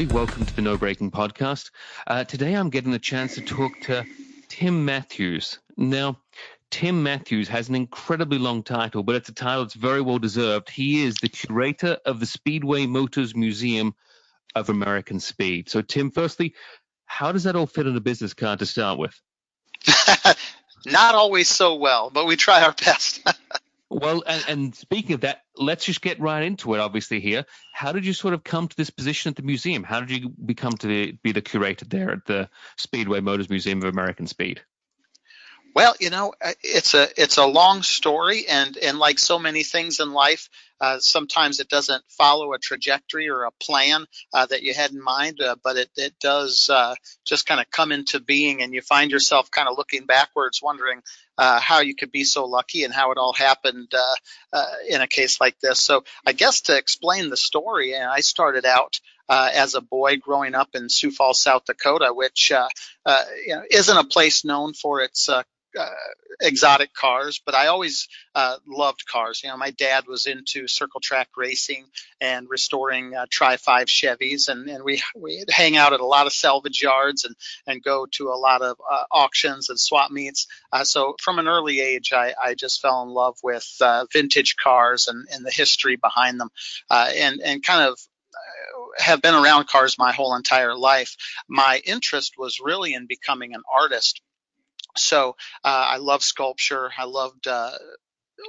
Everybody. Welcome to the No Breaking Podcast. Uh, today I'm getting a chance to talk to Tim Matthews. Now, Tim Matthews has an incredibly long title, but it's a title that's very well deserved. He is the curator of the Speedway Motors Museum of American Speed. So, Tim, firstly, how does that all fit in a business card to start with? Not always so well, but we try our best. well, and, and, speaking of that, let's just get right into it. Obviously, here, how did you sort of come to this position at the museum? How did you become to be the curator there at the Speedway Motors Museum of American Speed? Well, you know, uh, it's a it's a long story, and and like so many things in life, uh, sometimes it doesn't follow a trajectory or a plan uh, that you had in mind, uh, but it it does uh, just kind of come into being, and you find yourself kind of looking backwards, wondering uh, how you could be so lucky and how it all happened in a case like this. So, I guess to explain the story, and I started out. Uh, as a boy growing up in Sioux Falls, South Dakota, which uh, uh, you know, isn't a place known for its uh, exotic cars, but I always uh, loved cars. You know, my dad was into circle track racing and restoring uh, Tri Five Chevys, and, and we we hang out at a lot of salvage yards and and go to a lot of uh, auctions and swap meets. Uh, so from an early age, I, I just fell in love with uh, vintage cars and, and the history behind them, uh, and and kind of uh, have been around cars my whole entire life. My interest was really in becoming an artist so uh, I love sculpture. I loved uh,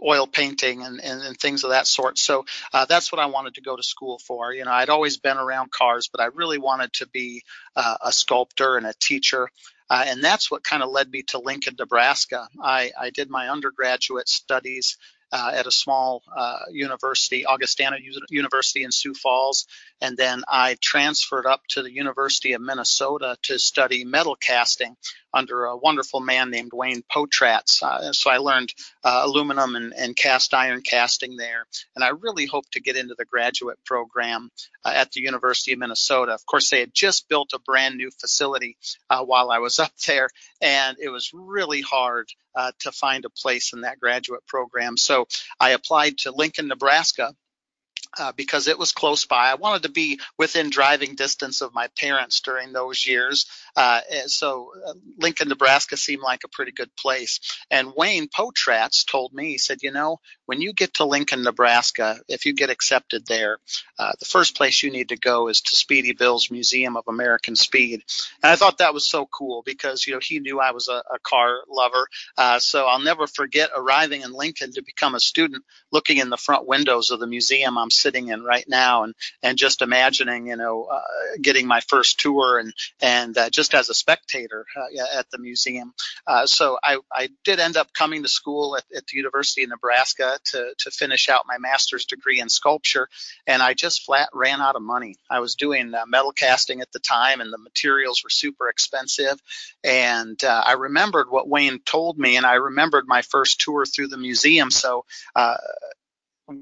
oil painting and, and, and, things of that sort. So uh, that's what I wanted to go to school for. You know, I'd always been around cars, but I really wanted to be uh, a sculptor and a teacher. Uh, and that's what kind of led me to Lincoln, Nebraska. I, I did my undergraduate studies uh, at a small uh, university, Augustana University in Sioux Falls. And then I transferred up to the University of Minnesota to study metal casting under a wonderful man named Wayne Potratz. Uh, so I learned uh, aluminum and, and, cast iron casting there. And I really hope to get into the graduate program uh, at the University of Minnesota. Of course, they had just built a brand new facility uh, while I was up there, and it was really hard uh, to find a place in that graduate program. So I applied to Lincoln, Nebraska uh, because it was close by. I wanted to be within driving distance of my parents during those years. Uh, so uh, Lincoln, Nebraska seemed like a pretty good place. And Wayne Potratz told me, he said, you know, when you get to Lincoln, Nebraska, if you get accepted there, uh, the first place you need to go is to Speedy Bill's Museum of American Speed. And I thought that was so cool because, you know, he knew I was a, a car lover. Uh, so I'll never forget arriving in Lincoln to become a student, looking in the front windows of the museum I'm sitting in right now and, and just imagining, you know, uh, getting my first tour and, and uh, just as a spectator uh, at the museum. Uh, so I, I did end up coming to school at, at the University of Nebraska to, to finish out my master's degree in sculpture. And I just flat ran out of money. I was doing uh, metal casting at the time and the materials were super expensive. And uh, I remembered what Wayne told me and I remembered my first tour through the museum. So uh,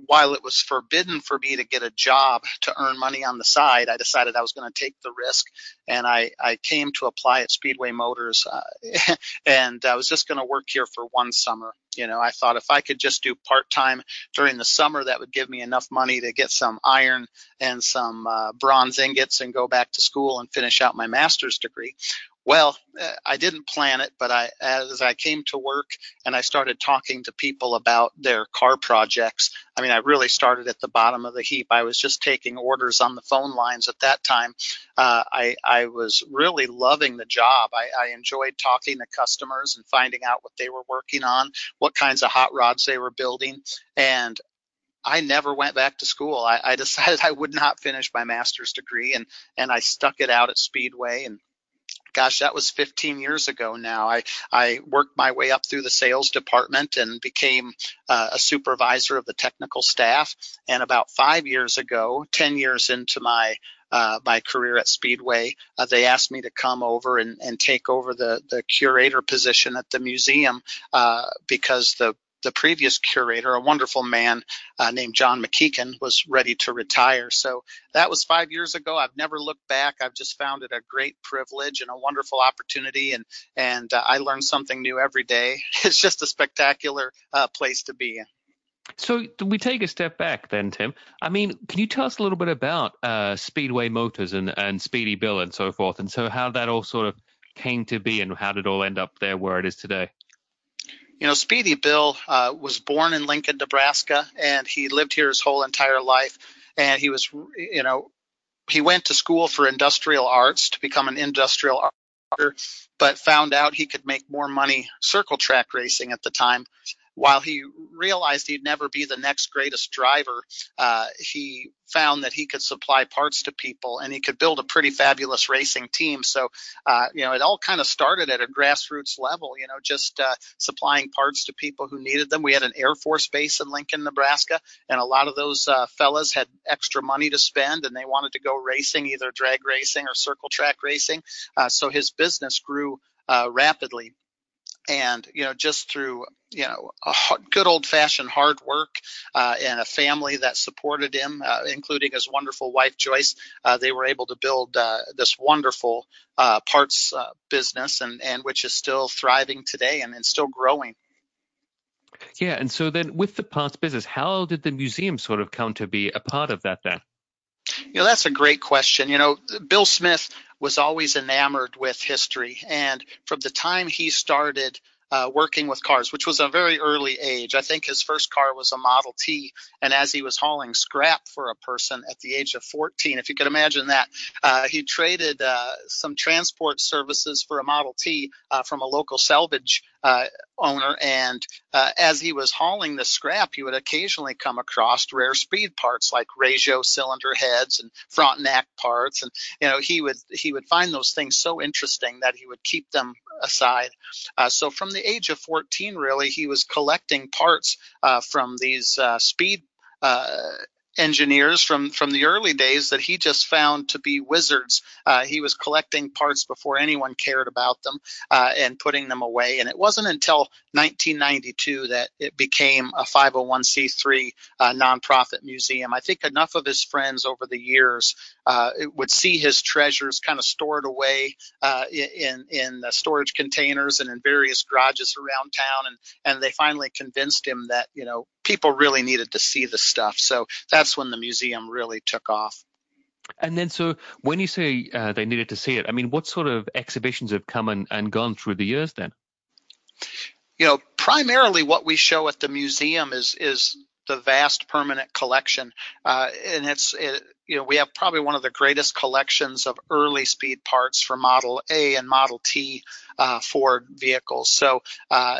while it was forbidden for me to get a job to earn money on the side, I decided I was going to take the risk, and I, I came to apply at Speedway Motors, uh, and I was just going to work here for one summer. You know, I thought if I could just do part time during the summer, that would give me enough money to get some iron and some uh, bronze ingots and go back to school and finish out my master's degree. Well, uh, I didn't plan it, but I, as I came to work and I started talking to people about their car projects, I mean, I really started at the bottom of the heap. I was just taking orders on the phone lines at that time. Uh, I, I was really loving the job. I, I enjoyed talking to customers and finding out what they were working on, what kinds of hot rods they were building. And I never went back to school. I, I, decided I would not finish my master's degree, and and I stuck it out at Speedway and gosh, that was 15 years ago now. I, I worked my way up through the sales department and became uh, a supervisor of the technical staff. And about five years ago, 10 years into my uh, my career at Speedway, uh, they asked me to come over and, and take over the, the curator position at the museum uh, because the the previous curator, a wonderful man uh, named John McKeekin, was ready to retire. So that was five years ago. I've never looked back. I've just found it a great privilege and a wonderful opportunity, and and uh, I learn something new every day. It's just a spectacular uh, place to be. So we take a step back then, Tim. I mean, can you tell us a little bit about uh, Speedway Motors and, and Speedy Bill and so forth, and so how that all sort of came to be and how did it all end up there where it is today? You know, Speedy Bill uh, was born in Lincoln, Nebraska, and he lived here his whole entire life. And he was, you know, he went to school for industrial arts to become an industrial artist, but found out he could make more money circle track racing at the time while he realized he'd never be the next greatest driver, uh, he found that he could supply parts to people and he could build a pretty fabulous racing team. So, uh, you know, it all kind of started at a grassroots level, you know, just uh, supplying parts to people who needed them. We had an Air Force base in Lincoln, Nebraska, and a lot of those uh, fellas had extra money to spend and they wanted to go racing, either drag racing or circle track racing. Uh, so his business grew uh, rapidly and you know just through you know a good old fashioned hard work uh, and a family that supported him uh, including his wonderful wife joyce uh, they were able to build uh, this wonderful uh, parts uh, business and and which is still thriving today and, and still growing. Yeah and so then with the parts business how did the museum sort of come to be a part of that then? You know that's a great question. You know bill smith was always enamored with history. And from the time he started uh, working with cars, which was a very early age. I think his first car was a Model T, and as he was hauling scrap for a person at the age of 14, if you could imagine that, uh, he traded uh, some transport services for a Model T uh, from a local salvage uh, owner. And as he was hauling the scrap, he would occasionally come across rare speed parts like Rajo cylinder heads and front and Frontenac parts. And you know, he would he would find those things so interesting that he would keep them aside. Uh, so from the age of 14, really, he was collecting parts uh, from these uh, speed uh, engineers from from the early days that he just found to be wizards. Uh, he was collecting parts before anyone cared about them uh, and putting them away. And it wasn't until 1992 that it became a 501c3 uh, nonprofit museum. I think enough of his friends over the years uh, would see his treasures kind of stored away uh, in in storage containers and in various garages around town, and and they finally convinced him that you know people really needed to see the stuff. So that's when the museum really took off. And then, so when you say uh, they needed to see it, I mean, what sort of exhibitions have come and, and gone through the years then? You know, primarily what we show at the museum is is the vast permanent collection, uh, and it's it, you know we have probably one of the greatest collections of early speed parts for Model A and Model T uh, Ford vehicles. So uh,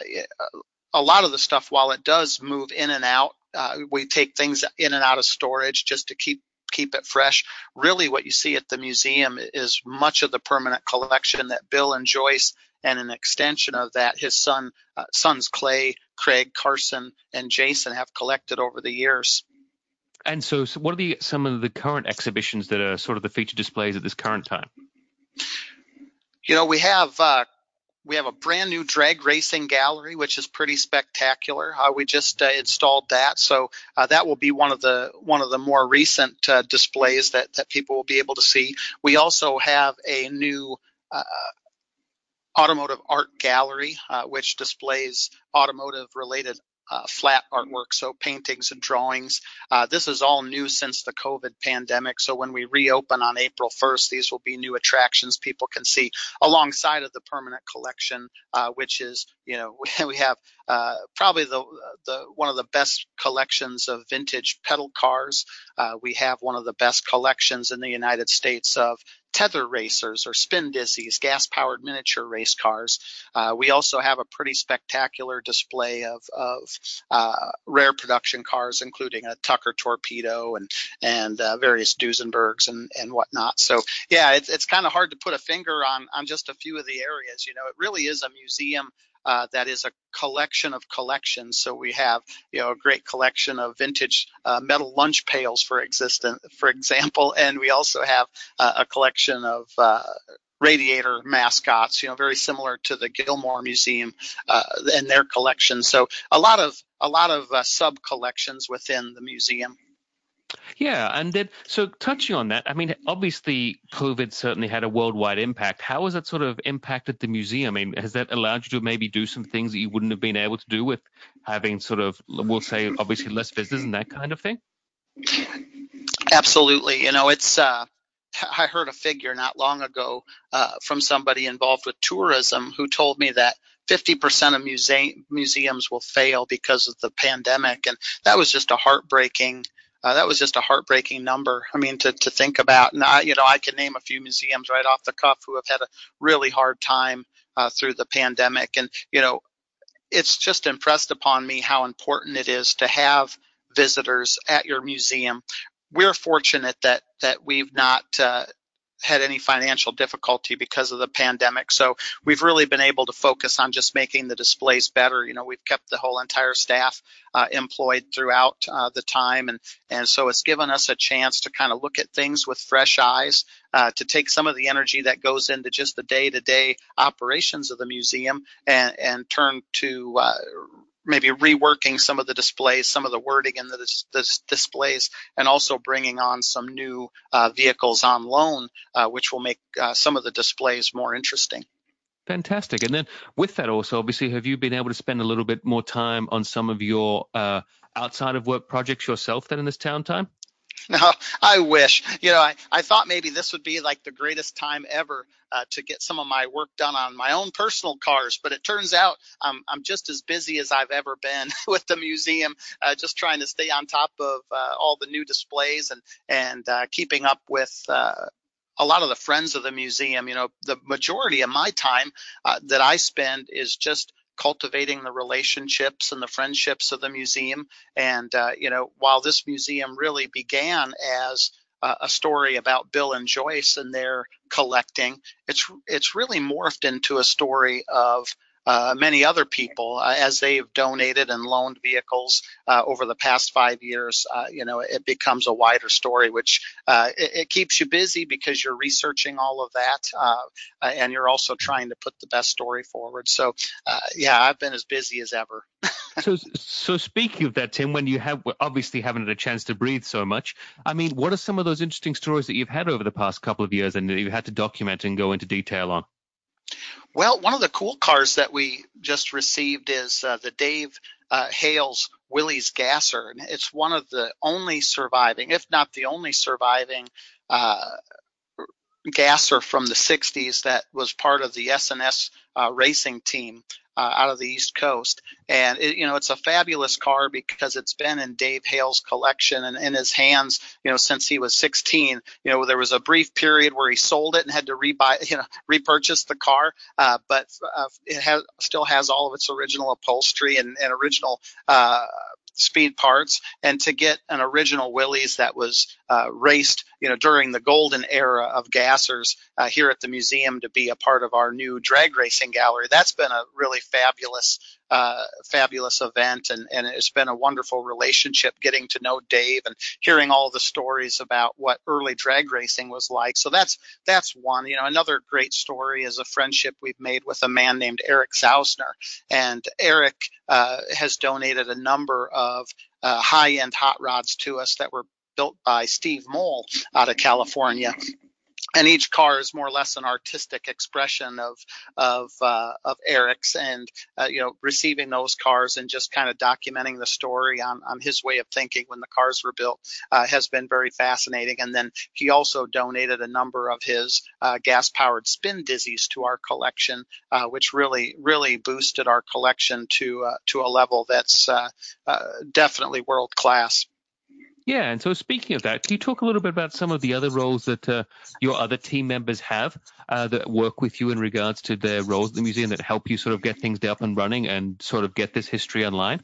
a lot of the stuff, while it does move in and out, uh, we take things in and out of storage just to keep keep it fresh. Really, what you see at the museum is much of the permanent collection that Bill and Joyce, and an extension of that, his son, uh, sons Clay, Craig, Carson, and Jason have collected over the years. And so, so what are the some of the current exhibitions that are sort of the feature displays at this current time? You know, we have uh, we have a brand new drag racing gallery, which is pretty spectacular. Uh, we just uh, installed that, so uh, that will be one of the one of the more recent uh, displays that that people will be able to see. We also have a new uh, automotive art gallery, uh, which displays automotive related uh, flat artwork, so paintings and drawings. Uh, this is all new since the COVID pandemic. So when we reopen on April 1st, these will be new attractions people can see alongside of the permanent collection, uh, which is, you know, we have uh, probably the the one of the best collections of vintage pedal cars. Uh, we have one of the best collections in the United States of tether racers or spin dizzies, gas powered miniature race cars. Uh, we also have a pretty spectacular display of, of uh, rare production cars, including a Tucker torpedo and, and uh, various Duesenbergs and, and whatnot. So, yeah, it's, it's kind of hard to put a finger on, on just a few of the areas. You know, it really is a museum uh, that is a collection of collections. So we have, you know, a great collection of vintage uh, metal lunch pails, for existence, for example, and we also have uh, a collection of uh, radiator mascots, you know, very similar to the Gilmore Museum uh, and their collection. So a lot of a lot of uh, sub collections within the museum. Yeah, and then so touching on that, I mean, obviously COVID certainly had a worldwide impact. How has that sort of impacted the museum? I mean, has that allowed you to maybe do some things that you wouldn't have been able to do with having sort of, we'll say, obviously less visitors and that kind of thing? Absolutely. You know, it's. Uh, I heard a figure not long ago uh, from somebody involved with tourism who told me that 50% of muse- museums will fail because of the pandemic, and that was just a heartbreaking uh, that was just a heartbreaking number. I mean, to, to think about. And I, you know, I can name a few museums right off the cuff who have had a really hard time uh, through the pandemic. And you know, it's just impressed upon me how important it is to have visitors at your museum. We're fortunate that that we've not uh, had any financial difficulty because of the pandemic. So we've really been able to focus on just making the displays better. You know, we've kept the whole entire staff uh, employed throughout uh, the time, and and so it's given us a chance to kind of look at things with fresh eyes, uh, to take some of the energy that goes into just the day-to-day operations of the museum and and turn to uh, maybe reworking some of the displays, some of the wording in the, the displays, and also bringing on some new uh, vehicles on loan, uh, which will make uh, some of the displays more interesting. Fantastic. And then with that, also, obviously, have you been able to spend a little bit more time on some of your uh, outside of work projects yourself then in this town time? No, I wish. You know, I, I thought maybe this would be like the greatest time ever uh, to get some of my work done on my own personal cars, but it turns out I'm, I'm just as busy as I've ever been with the museum, uh, just trying to stay on top of uh, all the new displays and and uh, keeping up with uh, a lot of the friends of the museum. You know, the majority of my time uh, that I spend is just cultivating the relationships and the friendships of the museum. And, uh, you know, while this museum really began as uh, a story about Bill and Joyce and their collecting, it's it's really morphed into a story of uh, many other people uh, as they've donated and loaned vehicles uh, over the past five years. Uh, you know, it becomes a wider story, which uh, it, it, keeps you busy because you're researching all of that, and you're also trying to put the best story forward. So, yeah, I've been as busy as ever. so, so speaking of that, Tim, when you have obviously haven't had a chance to breathe so much, I mean, what are some of those interesting stories that you've had over the past couple of years and that you've had to document and go into detail on? Well, one of the cool cars that we just received is uh, the Dave uh, Hales Willys Gasser. And it's one of the only surviving, if not the only surviving, uh, gasser from the 60s that was part of the S&S uh, racing team uh, out of the East Coast. And it, you know, it's a fabulous car because it's been in Dave Hale's collection and in his hands, you know, since he was 16. You know, there was a brief period where he sold it and had to rebuy, you know, repurchase the car, uh, but uh, it has still has all of its original upholstery and, and original uh, speed parts and to get an original Willys that was uh, raced, you know, during the golden era of gassers uh, here at the museum to be a part of our new drag racing gallery. That's been a really fabulous, uh, fabulous event, and, and it's been a wonderful relationship getting to know Dave and hearing all the stories about what early drag racing was like. So that's that's one. You know, another great story is a friendship we've made with a man named Eric Zausner, and Eric uh, has donated a number of uh, high-end hot rods to us that were built by Steve Moal out of California and each car is more or less an artistic expression of of uh, of Eric's, and uh, you know, receiving those cars and just kind of documenting the story on on his way of thinking when the cars were built uh, has been very fascinating. And then he also donated a number of his uh, gas-powered spin dizzies to our collection, uh, which really really boosted our collection to uh, to a level that's definitely world class. Yeah, and so speaking of that, can you talk a little bit about some of the other roles that uh, your other team members have uh, that work with you in regards to their roles at the museum that help you sort of get things up and running and sort of get this history online?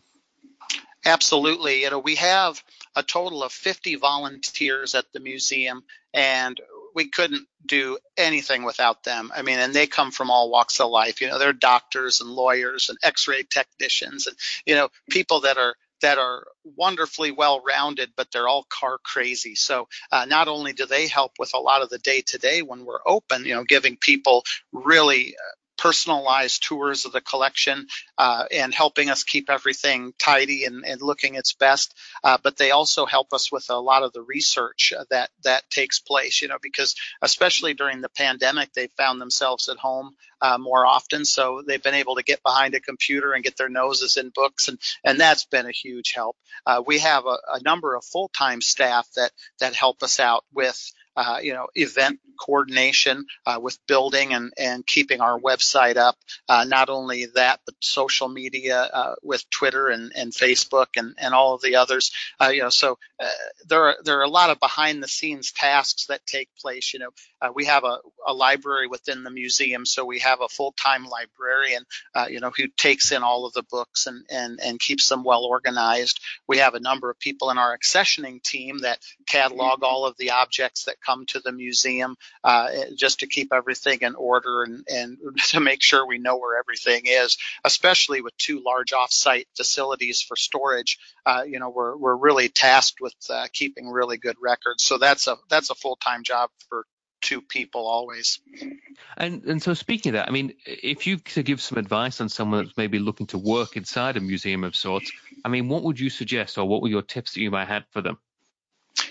Absolutely. You know, we have a total of 50 volunteers at the museum, and we couldn't do anything without them. I mean, and they come from all walks of life. You know, they're doctors and lawyers and X-ray technicians, and you know, people that are that are wonderfully well rounded, but they're all car crazy. So uh, not only do they help with a lot of the day to day when we're open, you know, giving people really uh, personalized tours of the collection uh, and helping us keep everything tidy and, and looking its best. Uh, but they also help us with a lot of the research that that takes place. You know, because especially during the pandemic, they found themselves at home uh, more often, so they've been able to get behind a computer and get their noses in books, and and that's been a huge help. Uh, we have a, a number of full-time staff that that help us out with uh, you know, event coordination uh, with building and, and keeping our website up. Uh, not only that, but social media uh, with Twitter and, and Facebook and, and all of the others. Uh, you know, so uh, there are there are a lot of behind the scenes tasks that take place. You know, we have a, a library within the museum, so we have a full time librarian. you know, who takes in all of the books and and and keeps them well organized. We have a number of people in our accessioning team that catalog all of the objects that come to the museum uh, just to keep everything in order and, and to make sure we know where everything is, especially with two large offsite facilities for storage. Uh, you know, we're, we're really tasked with uh, keeping really good records. So that's a that's a full time job for two people always. And and so speaking of that, I mean, if you could give some advice on someone that's maybe looking to work inside a museum of sorts, I mean, what would you suggest, or what were your tips that you might have for them?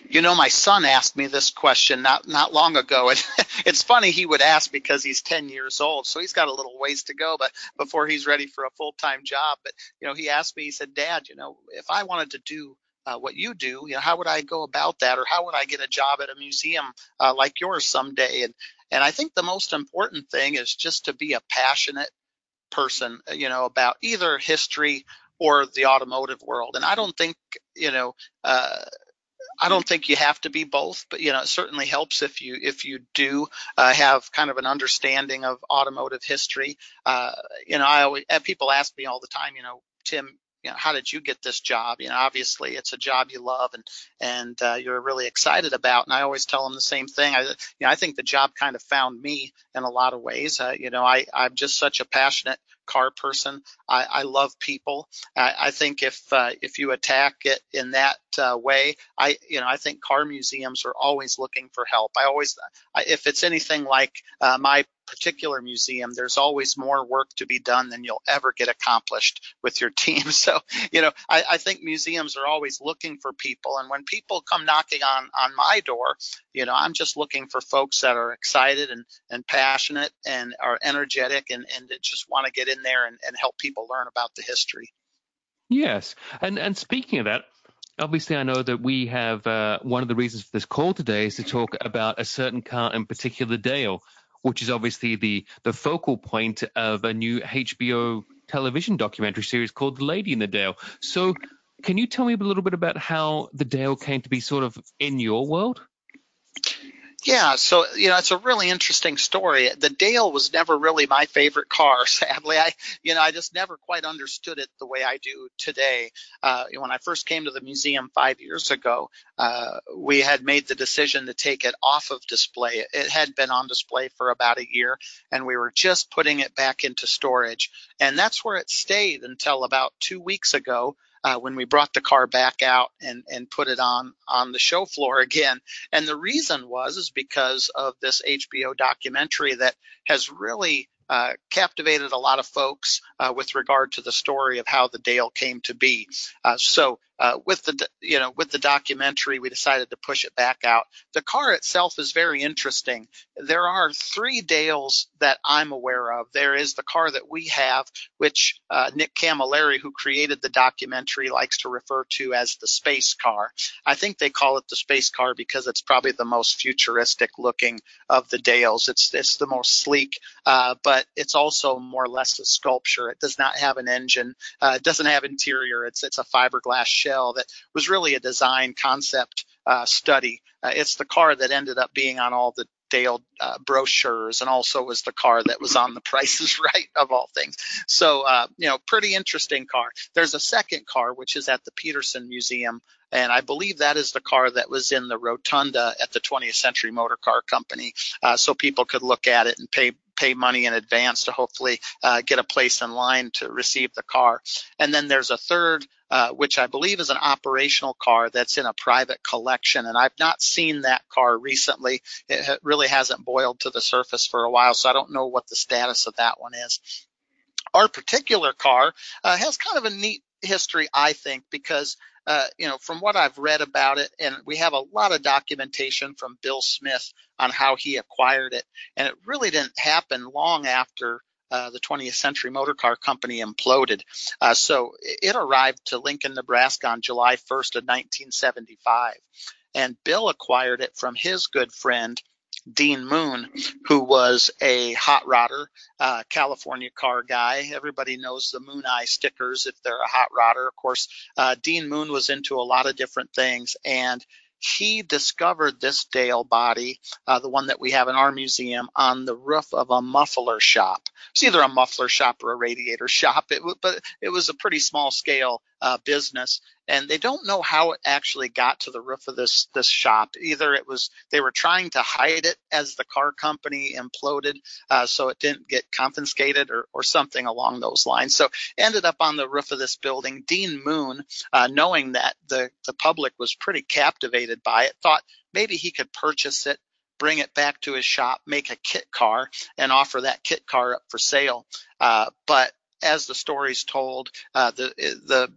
You know, my son asked me this question not not long ago, and it's funny he would ask because he's 10 years old, so he's got a little ways to go, but before he's ready for a full time job. But you know, he asked me, he said, "Dad, you know, if I wanted to do uh, what you do, you know, how would I go about that, or how would I get a job at a museum uh, like yours someday?" And and I think the most important thing is just to be a passionate person, you know, about either history or the automotive world. And I don't think, you know, uh, I don't think you have to be both, but you know it certainly helps if you if you do uh, have kind of an understanding of automotive history. Uh, you know, I always people ask me all the time, you know, Tim, you know, how did you get this job? You know, obviously it's a job you love and and uh, you're really excited about. And I always tell them the same thing. I, you know, I think the job kind of found me in a lot of ways. Uh, you know, I I'm just such a passionate car person. I, I love people. I, I think if uh, if you attack it in that uh, way, I you know I think car museums are always looking for help. I always, if it's anything like uh, my particular museum, there's always more work to be done than you'll ever get accomplished with your team. So, you know, I, I, think museums are always looking for people. And when people come knocking on, on my door, you know, I'm just looking for folks that are excited and, and passionate and are energetic and, and just want to get in there and, and help people learn about the history. Yes. And, and speaking of that, obviously, I know that we have uh, one of the reasons for this call today is to talk about a certain car in particular, Dale which is obviously the the focal point of a new HBO television documentary series called The Lady and the Dale. So, can you tell me a little bit about how the Dale came to be sort of in your world? Yeah, so you know, it's a really interesting story. The Dale was never really my favorite car. Sadly, I you know I just never quite understood it the way I do today. Uh, when I first came to the museum five years ago, uh, we had made the decision to take it off of display. It had been on display for about a year, and we were just putting it back into storage. And that's where it stayed until about two weeks ago uh, when we brought the car back out and, and put it on on the show floor again. And the reason was is because of this HBO documentary that has really uh, captivated a lot of folks uh, with regard to the story of how the Dale came to be. Uh, so uh, with the you know with the documentary, we decided to push it back out. The car itself is very interesting. There are three Dales that I'm aware of. There is the car that we have, which uh, Nick Cammilleri, who created the documentary, likes to refer to as the space car. I think they call it the space car because it's probably the most futuristic looking of the Dales. It's it's the most sleek, uh, but it's also more or less a sculpture. It does not have an engine. Uh, it doesn't have interior. It's it's a fiberglass shell that was really a design concept uh, study. Uh, it's the car that ended up being on all the Dale uh, brochures and also was the car that was on the prices right of all things. So, uh, you know, pretty interesting car. There's a second car, which is at the Petersen Museum. And I believe that is the car that was in the rotunda at the 20th Century Motor Car Company. Uh, so people could look at it and pay pay money in advance to hopefully uh, get a place in line to receive the car. And then there's a third uh, which I believe is an operational car that's in a private collection. And I've not seen that car recently. It really hasn't boiled to the surface for a while, so I don't know what the status of that one is. Our particular car uh, has kind of a neat history, I think, because uh, you know, from what I've read about it, and we have a lot of documentation from Bill Smith on how he acquired it, and it really didn't happen long after uh, the 20th Century Motor Car Company imploded. Uh, so it arrived to Lincoln, Nebraska on July 1st of 1975, and Bill acquired it from his good friend Dean Moon, who was a hot rodder, uh, California car guy. Everybody knows the Moon Eye stickers if they're a hot rodder. Of course, uh, Dean Moon was into a lot of different things, and he discovered this Dale body, uh, the one that we have in our museum, on the roof of a muffler shop. It's either a muffler shop or a radiator shop, it, but it was a pretty small scale uh, business and they don't know how it actually got to the roof of this this shop. Either it was they were trying to hide it as the car company imploded, uh, so it didn't get confiscated, or or something along those lines. So ended up on the roof of this building. Dean Moon, uh, knowing that the the public was pretty captivated by it, thought maybe he could purchase it bring it back to his shop, make a kit car, and offer that kit car up for sale. Uh, but as the story's told, uh, the the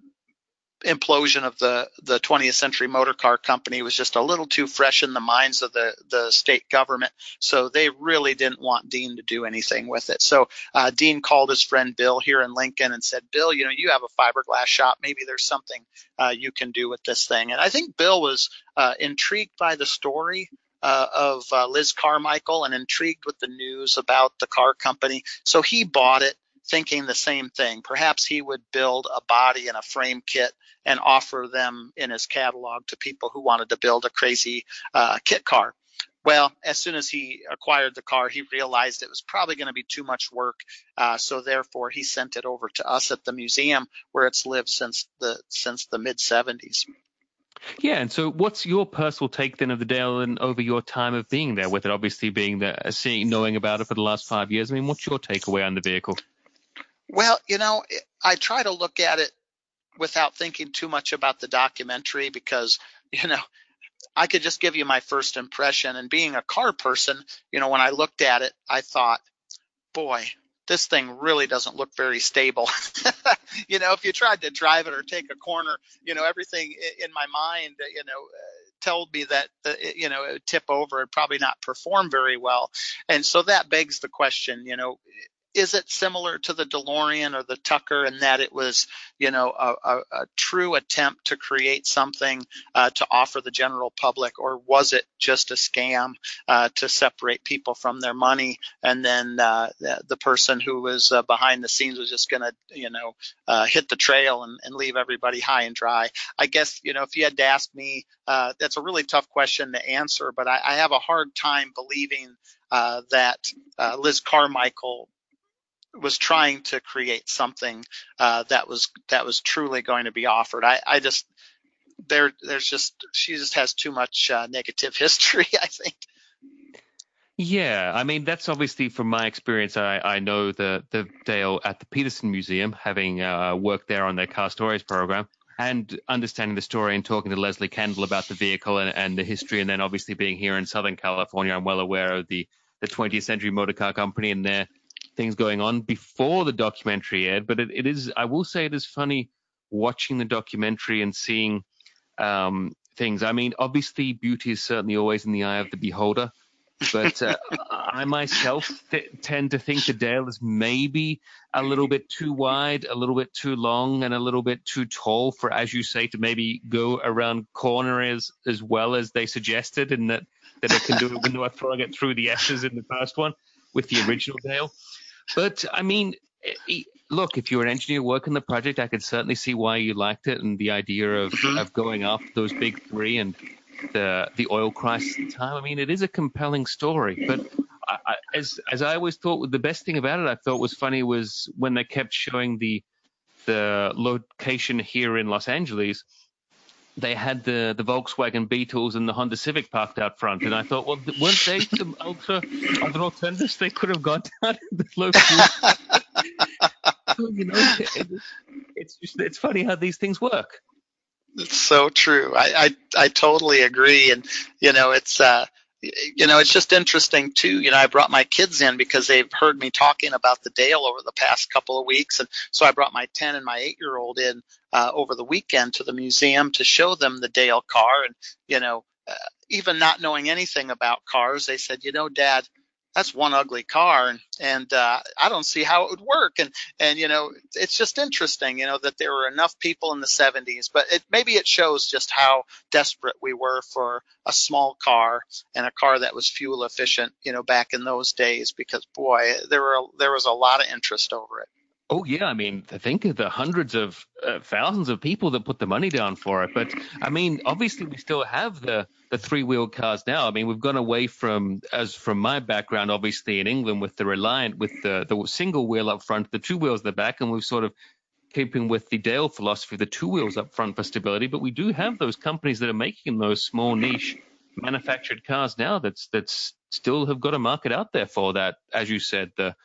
implosion of the the 20th century motor car company was just a little too fresh in the minds of the the state government. So they really didn't want dean to do anything with it. So uh, dean called his friend bill here in lincoln and said bill you know you have a fiberglass shop. Maybe there's something uh, you can do with this thing. And i think bill was uh, intrigued by the story uh, of uh, Liz Carmichael and intrigued with the news about the car company. So he bought it thinking the same thing. Perhaps he would build a body and a frame kit and offer them in his catalog to people who wanted to build a crazy uh, kit car. Well, as soon as he acquired the car, he realized it was probably going to be too much work. Uh, so therefore, he sent it over to us at the museum, where it's lived since the since the mid 70s. Yeah, and so what's your personal take then of the Dale and over your time of being there, with it obviously being there, seeing, knowing about it for the last five years? I mean, what's your takeaway on the vehicle? Well, you know, I try to look at it without thinking too much about the documentary because, you know, I could just give you my first impression. And being a car person, you know, when I looked at it, I thought, boy, this thing really doesn't look very stable. you know, if you tried to drive it or take a corner, you know, everything in my mind, uh, you know, uh, told me that uh, the, you know it would tip over and probably not perform very well and so that begs the question you know is it similar to the DeLorean or the Tucker in that it was, you know, a, a, a true attempt to create something uh, to offer the general public, or was it just a scam uh, to separate people from their money, and then uh, the, the, person who was uh, behind the scenes was just going to, you know, uh, hit the trail and, and, leave everybody high and dry? I guess, you know, if you had to ask me, uh, that's a really tough question to answer, but I, I have a hard time believing uh, that uh, Liz Carmichael was trying to create something uh, that was that was truly going to be offered. I, I just there there's just she just has too much uh, negative history. I think. Yeah, I mean that's obviously from my experience. I, I know the the Dale at the Petersen Museum, having uh, worked there on their car stories program, and understanding the story and talking to Leslie Kendall about the vehicle and, and the history, and then obviously being here in Southern California, I'm well aware of the the 20th Century Motor Car Company and their things going on before the documentary aired. But it, it is, I will say, it is funny watching the documentary and seeing um, things. I mean, obviously, beauty is certainly always in the eye of the beholder. But uh, I myself th- tend to think the Dale is maybe a little bit too wide, a little bit too long, and a little bit too tall for, as you say, to maybe go around corners as well as they suggested, and that that it can do it when they were throwing it through the S's in the first one with the original Dale. But I mean, look, if you're an engineer working the project, I could certainly see why you liked it and the idea of, mm-hmm. of going after those big three and the the oil crisis time. I mean, it is a compelling story, but I, I, as as I always thought, the best thing about it I thought was funny was when they kept showing the the location here in Los Angeles they had the, the Volkswagen Beetles and the Honda Civic parked out front, and I thought, well, weren't they some ultra other alternatives they could have gone down the local? so, you know, it, it, it's just, it's funny how these things work. It's so true. I, I, I totally agree. And, you know, it's, uh, you know, it's just interesting too. You know, I brought my kids in because they've heard me talking about the Dale over the past couple of weeks. And so I brought my 10 and my 8 year old in uh, over the weekend to the museum to show them the Dale car. And, you know, uh, even not knowing anything about cars, they said, you know, dad, that's one ugly car and, and uh, I don't see how it would work and and you know it's just interesting you know that there were enough people in the 70s but it maybe it shows just how desperate we were for a small car and a car that was fuel efficient you know back in those days because boy there were there was a lot of interest over it Oh yeah, I mean, think of the hundreds of uh, thousands of people that put the money down for it. But I mean, obviously, we still have the the three wheel cars now. I mean, we've gone away from, as from my background, obviously in England with the Reliant, with the the single wheel up front, the two wheels at the back, and we've sort of keeping with the Dale philosophy, the two wheels up front for stability. But we do have those companies that are making those small niche manufactured cars now. That's that's still have got a market out there for that, as you said, the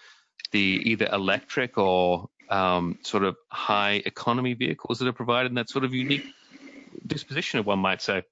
the either electric or um, sort of high economy vehicles that are provided in that sort of unique disposition, if one might say.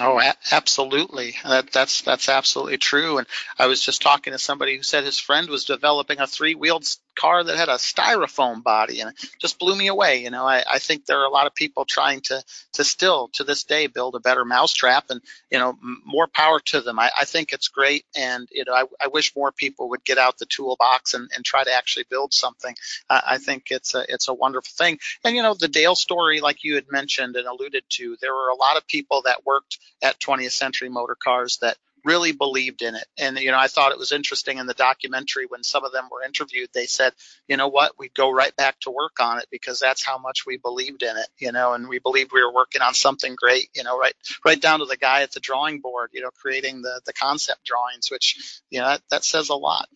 Oh, a- absolutely. That, that's that's absolutely true. And I was just talking to somebody who said his friend was developing a three-wheeled car that had a styrofoam body, and it just blew me away. You know, I, I think there are a lot of people trying to to still to this day build a better mousetrap, and you know, more power to them. I, I think it's great, and you know, I, I wish more people would get out the toolbox and, and try to actually build something. Uh, I think it's a it's a wonderful thing. And you know, the Dale story, like you had mentioned and alluded to, there were a lot of people that worked at 20th Century Motor Cars that really believed in it. And, you know, I thought it was interesting in the documentary when some of them were interviewed, they said, you know what, we'd go right back to work on it because that's how much we believed in it, you know, and we believed we were working on something great, you know, right, right down to the guy at the drawing board, you know, creating the, the concept drawings, which, you know, that, that says a lot.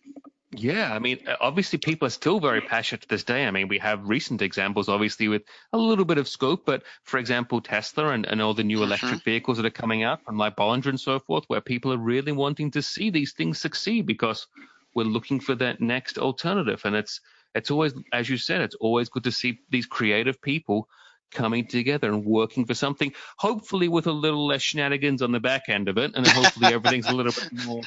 Yeah, I mean, obviously, people are still very passionate to this day. I mean, we have recent examples, obviously, with a little bit of scope, but for example, Tesla and, and all the new mm-hmm. electric vehicles that are coming out from like Bollinger and so forth, where people are really wanting to see these things succeed because we're looking for that next alternative. And it's it's always, as you said, it's always good to see these creative people coming together and working for something, hopefully with a little less shenanigans on the back end of it, and hopefully everything's a little bit more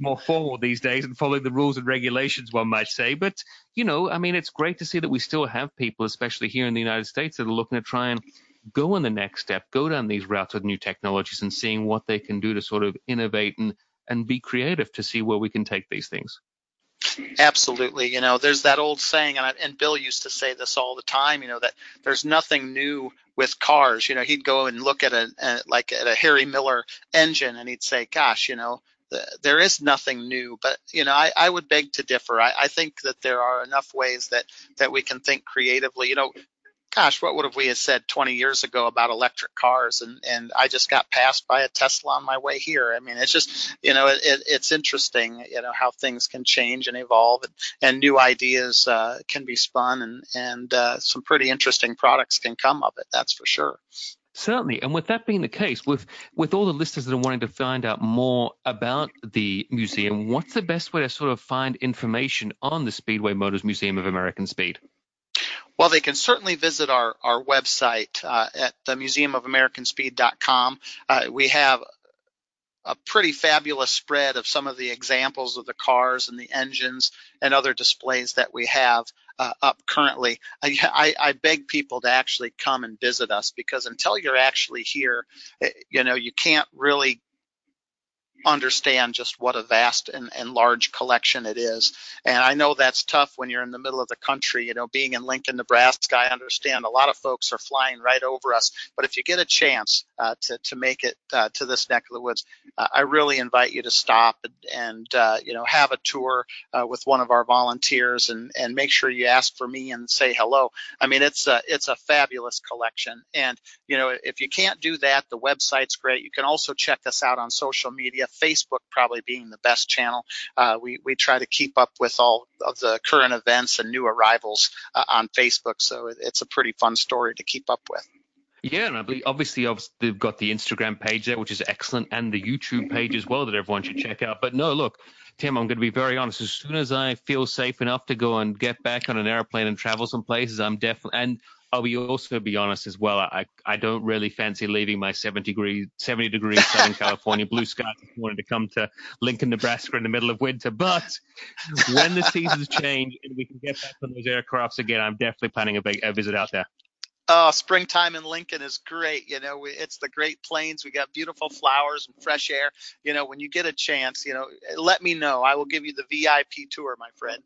more formal these days and following the rules and regulations, one might say. But, you know, I mean, it's great to see that we still have people, especially here in the United States, that are looking to try and go on the next step, go down these routes with new technologies and seeing what they can do to sort of innovate and, and be creative to see where we can take these things. Absolutely. You know, there's that old saying, and, I, and Bill used to say this all the time, you know, that there's nothing new with cars. You know, he'd go and look at a, a like at a Harry Miller engine and he'd say, gosh, you know, there is nothing new, but you know, I, I would beg to differ. I, I think that there are enough ways that that we can think creatively. You know, gosh, what would have we said 20 years ago about electric cars? And and I just got passed by a Tesla on my way here. I mean, it's just you know, it, it's interesting, you know, how things can change and evolve, and, and new ideas uh, can be spun, and and uh, some pretty interesting products can come of it. That's for sure. Certainly, and with that being the case, with with all the listeners that are wanting to find out more about the museum, what's the best way to sort of find information on the Speedway Motors Museum of American Speed? Well, they can certainly visit our, our website uh, at the museumofamericanspeed.com. Uh, we have a pretty fabulous spread of some of the examples of the cars and the engines and other displays that we have uh, up currently. I, I, I, beg people to actually come and visit us because until you're actually here, eh, you know, you can't really understand just what a vast and, and, large collection it is. And I know that's tough when you're in the middle of the country. You know, being in Lincoln, Nebraska, I understand a lot of folks are flying right over us. But if you get a chance uh, to, to make it uh, to this neck of the woods, uh, I really invite you to stop and, and uh, you know, have a tour uh, with one of our volunteers and, and make sure you ask for me and say hello. I mean, it's a, it's a fabulous collection. And, you know, if you can't do that, the website's great. You can also check us out on social media Facebook probably being the best channel. Uh, we, we try to keep up with all of the current events and new arrivals uh, on Facebook. So it, it's a pretty fun story to keep up with. Yeah, and I believe obviously they've got the Instagram page there, which is excellent, and the YouTube page as well that everyone should check out. But no, look, Tim, I'm going to be very honest. As soon as I feel safe enough to go and get back on an airplane and travel some places, I'm definitely and I'll be also be honest as well. I I don't really fancy leaving my 70 degree 70 degree Southern California blue skies this morning to come to Lincoln, Nebraska in the middle of winter. But when the seasons change and we can get back on those aircrafts again, I'm definitely planning a big a visit out there. Oh, springtime in Lincoln is great. You know, it's the Great Plains. We got beautiful flowers and fresh air. You know, when you get a chance, you know, let me know. I will give you the VIP tour, my friend.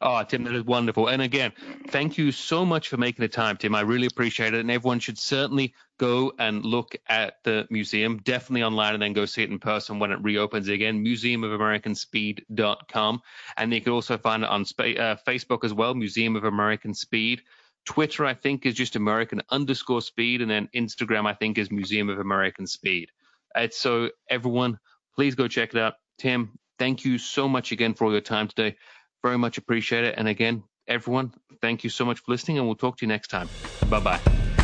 Oh, Tim, that is wonderful. And again, thank you so much for making the time, Tim. I really appreciate it. And everyone should certainly go and look at the museum, definitely online, and then go see it in person when it reopens again, museumofamericanspeed.com. And you can also find it on uh, Facebook as well, Museum of American Speed. Twitter, I think, is just American underscore speed. And then Instagram, I think, is Museum of American Speed. It's so everyone, please go check it out. Tim, thank you so much again for all your time today. Very much appreciate it. And again, everyone, thank you so much for listening, and we'll talk to you next time. Bye bye.